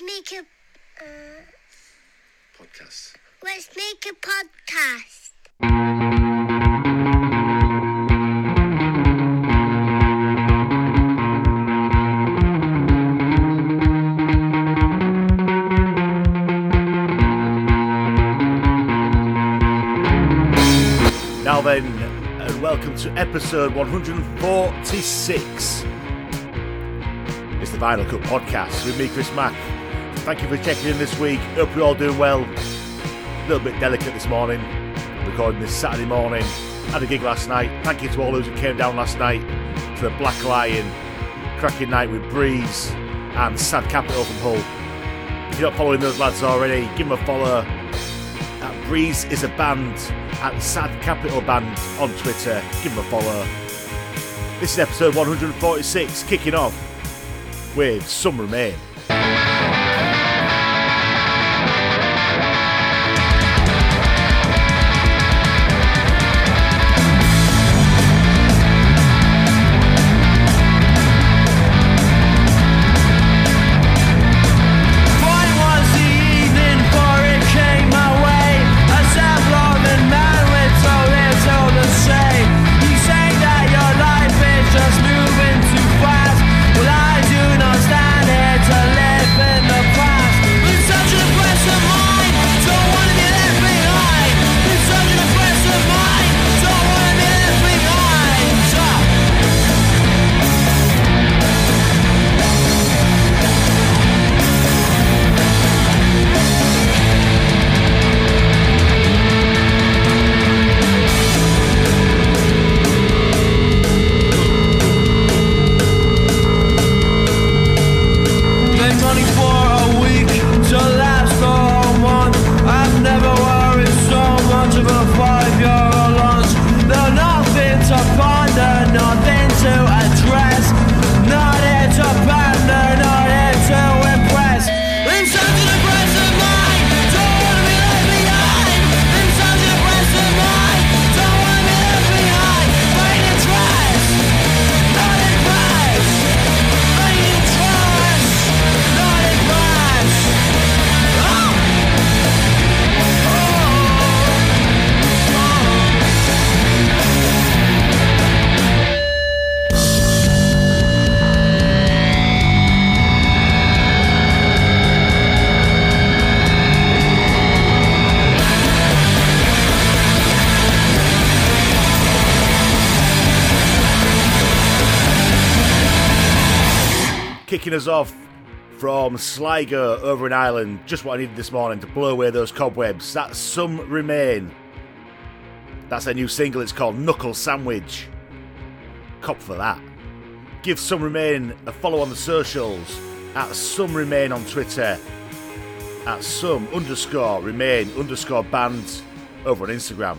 Let's make a. Uh, Podcast. let's make a podcast. Now then, and welcome to episode 146. It's the Vinyl Cut Podcast with me, Chris Mack. Thank you for checking in this week. Hope you're all doing well. A little bit delicate this morning, recording this Saturday morning. Had a gig last night. Thank you to all those who came down last night to the Black Lion. Cracking night with Breeze and Sad Capital from Hull. If you're not following those lads already, give them a follow at Breeze is a band at Sad Capital Band on Twitter. Give them a follow. This is episode 146, kicking off with Some Remain. Us off from Sligo over in Ireland. Just what I needed this morning to blow away those cobwebs. That's Some Remain. That's their new single. It's called Knuckle Sandwich. Cop for that. Give Some Remain a follow on the socials at Some Remain on Twitter. At Some underscore Remain underscore band over on Instagram.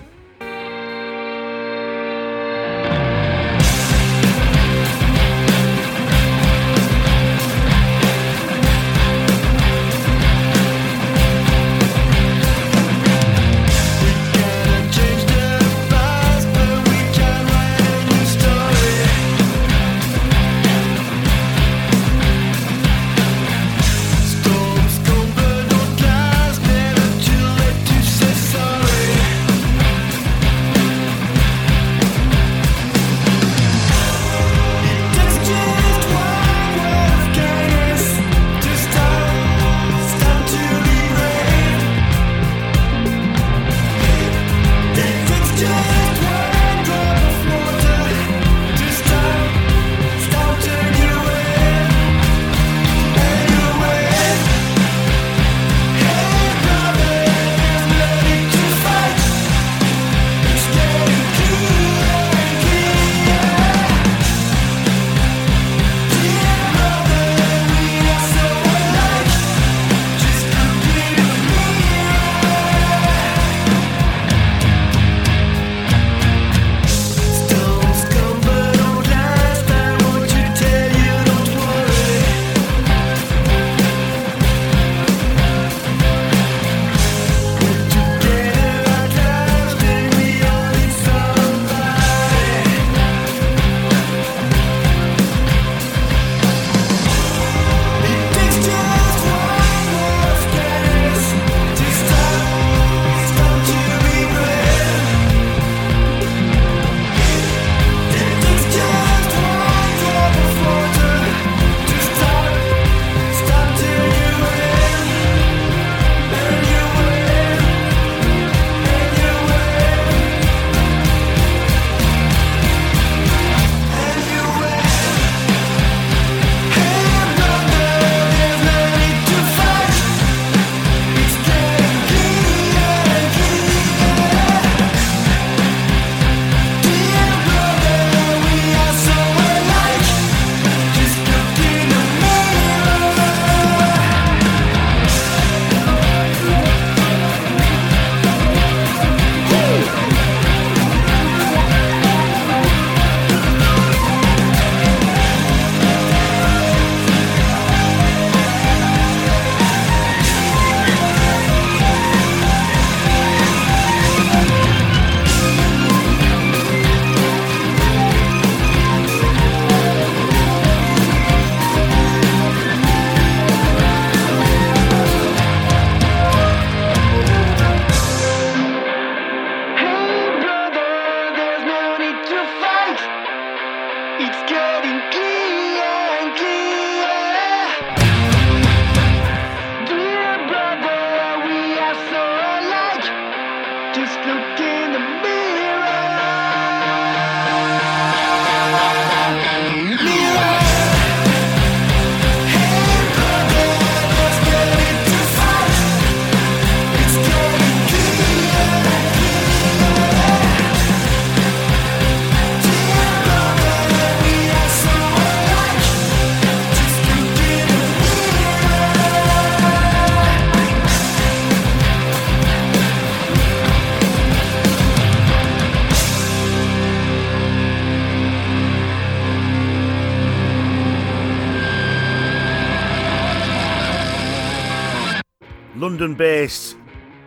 London based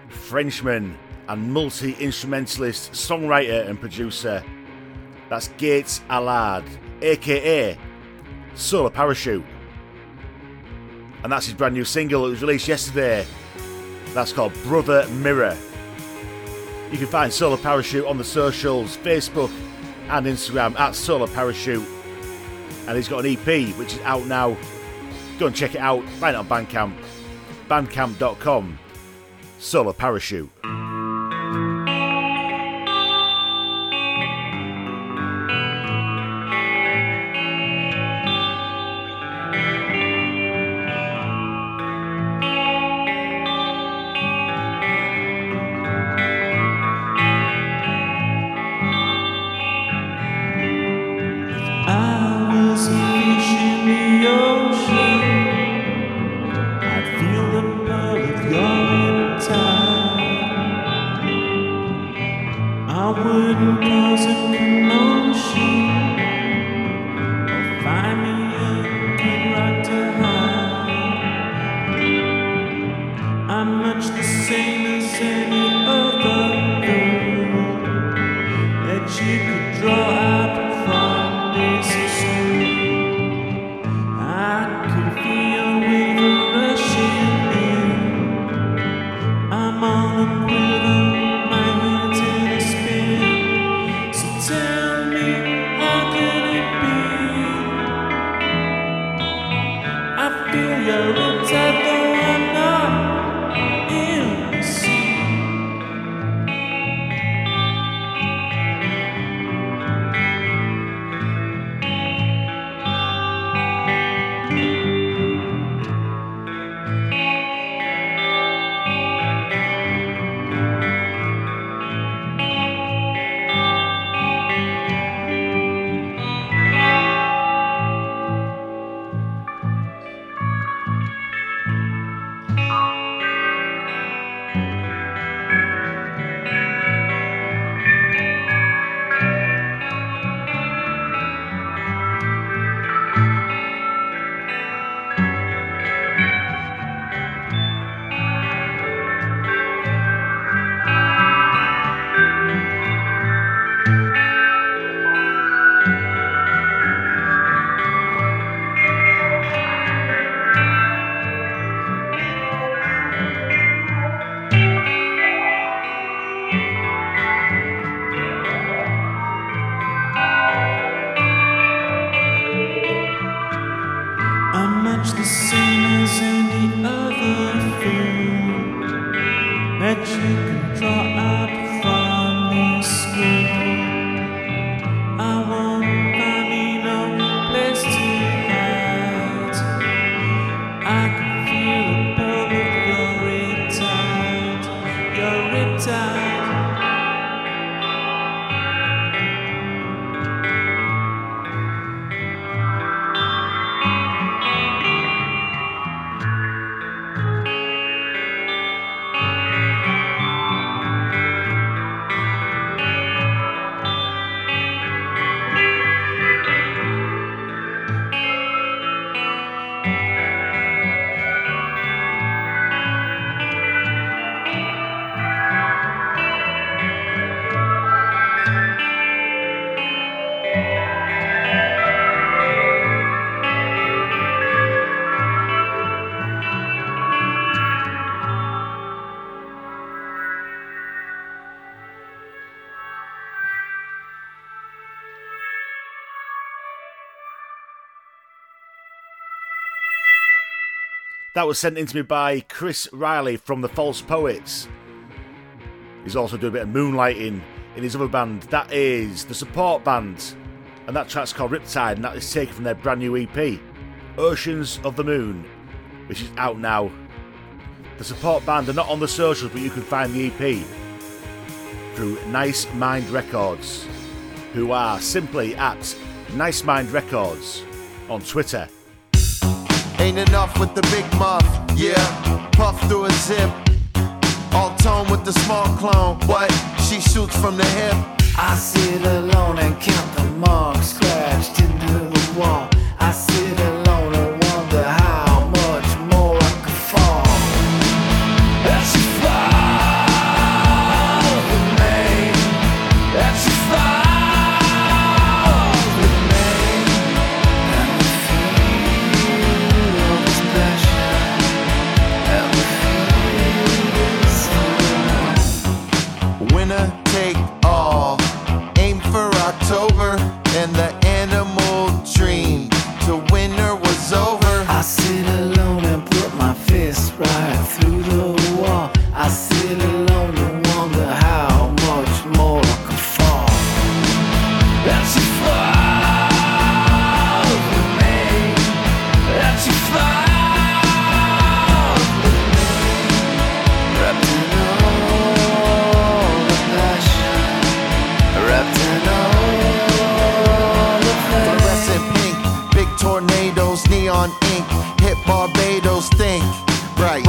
Frenchman and multi instrumentalist, songwriter, and producer. That's Gates Allard, aka Solar Parachute. And that's his brand new single. that was released yesterday. That's called Brother Mirror. You can find Solar Parachute on the socials, Facebook and Instagram at Solar Parachute. And he's got an EP which is out now. Go and check it out. Find it on Bandcamp. Bandcamp.com. Solar Parachute. That was sent in to me by Chris Riley from the False Poets. He's also doing a bit of moonlighting in his other band, that is the support band. And that track's called Riptide, and that is taken from their brand new EP, Oceans of the Moon, which is out now. The support band are not on the socials, but you can find the EP through Nice Mind Records, who are simply at Nice Mind Records on Twitter. Ain't enough with the big muff, yeah. Puff through a zip. All tone with the small clone. What? She shoots from the hip. I sit alone and count the marks scratched into the wall. I sit alone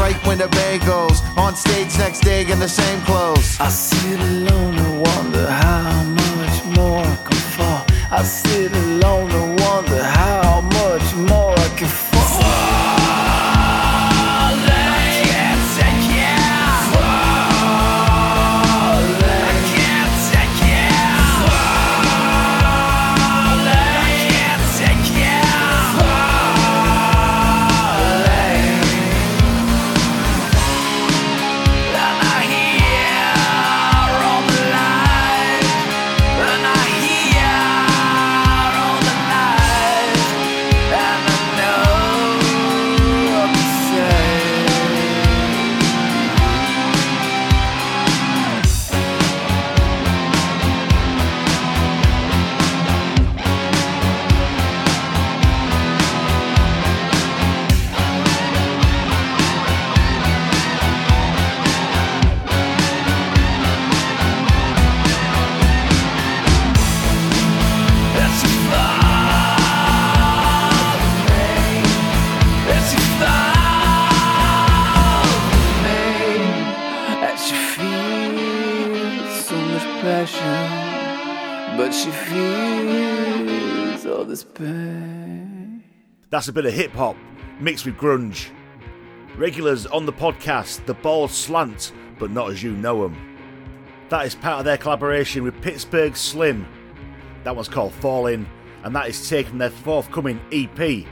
Right, when the band goes on stage next day in the same clothes. I sit alone and wonder how much more I can fall. I sit but she feels all this pain. That's a bit of hip hop mixed with grunge. Regulars on the podcast, The Bawl Slant, but not as you know them. That is part of their collaboration with Pittsburgh Slim. That one's called Falling, and that is taken their forthcoming EP,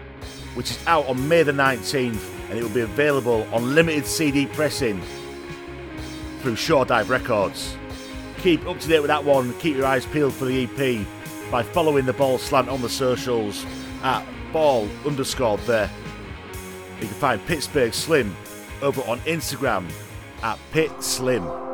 which is out on May the 19th, and it will be available on limited CD pressing through Shore Dive Records. Keep up to date with that one, keep your eyes peeled for the EP by following the bawl slant on the socials at ball underscore there. You can find Pittsburgh Slim over on Instagram at Pit Slim.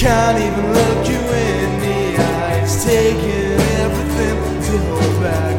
Can't even look you in the eyes, taking everything to hold back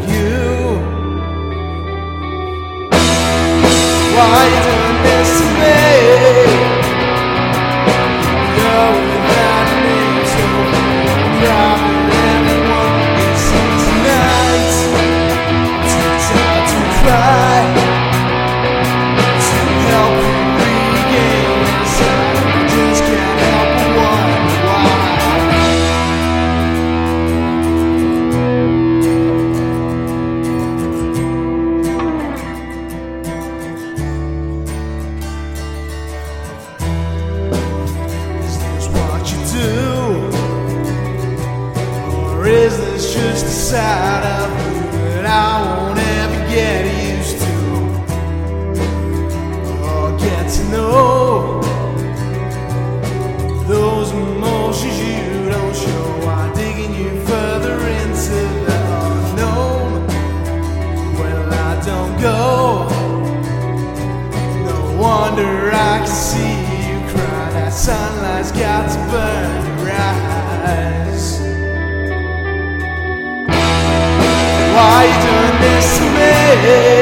just a side yeah.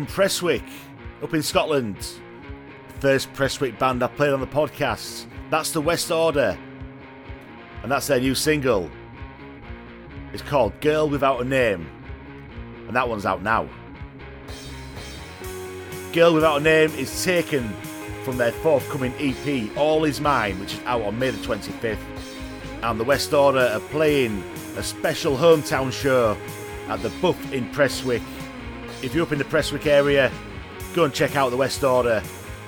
From Prestwick, up in Scotland. First Prestwick band I played on the podcast. That's the West Order. And that's their new single. It's called Girl Without a Name. And that one's out now. Girl Without a Name is taken from their forthcoming EP, All Is Mine, which is out on May the 25th. And the West Order are playing a special hometown show at the Buff in Prestwick. If you're up in the Prestwick area, go and check out the West Order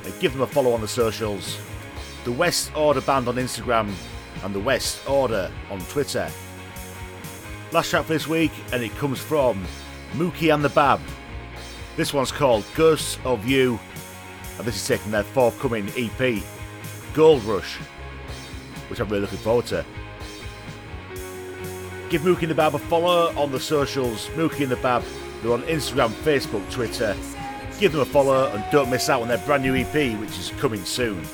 and give them a follow on the socials. The West Order Band on Instagram and the West Order on Twitter. Last track for this week, and it comes from Mookie and the Bab. This one's called Ghosts of You, and this is taking their forthcoming EP, Gold Rush, which I'm really looking forward to. Give Mookie and the Bab a follow on the socials, Mookie and the Bab. They're on Instagram, Facebook, Twitter. Give them a follow and don't miss out on their brand new EP, which is coming soon.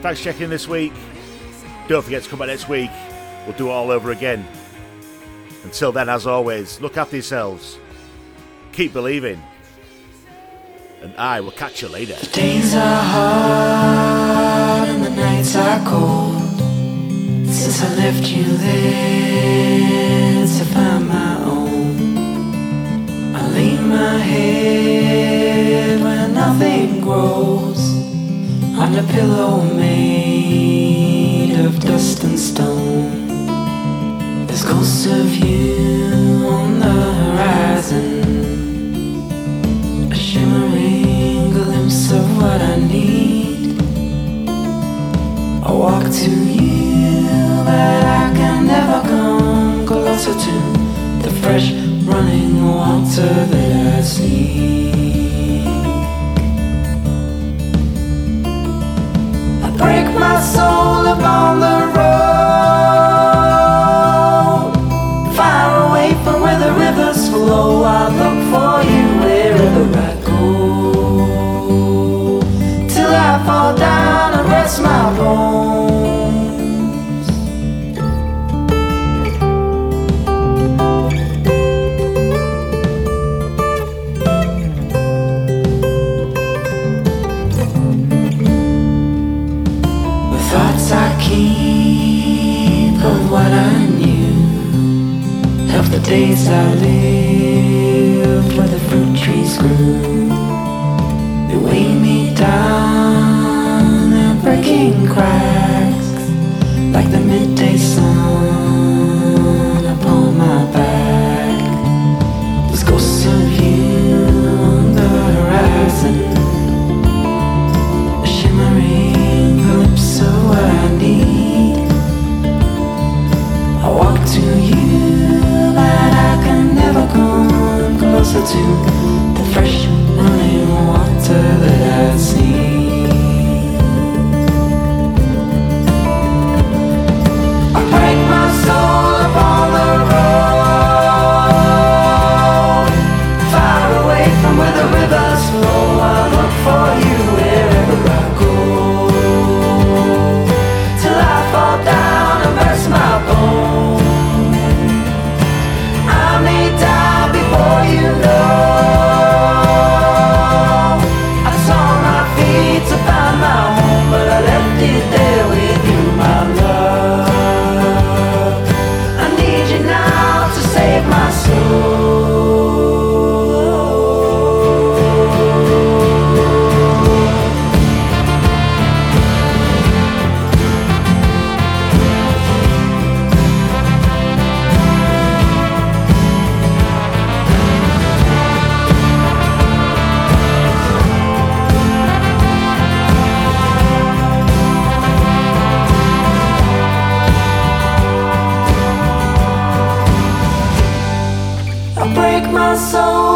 Thanks for checking in this week. Don't forget to come back next week. We'll do it all over again. Until then, as always, look after yourselves. Keep believing. And I will catch you later. The days are hard and the nights are cold. Since I left you there to find my head where nothing grows on a pillow made of dust and stone. There's ghosts of you on the horizon, a shimmering glimpse of what I need. I walk to you, but I can never come closer to the fresh water that I see. I break my soul.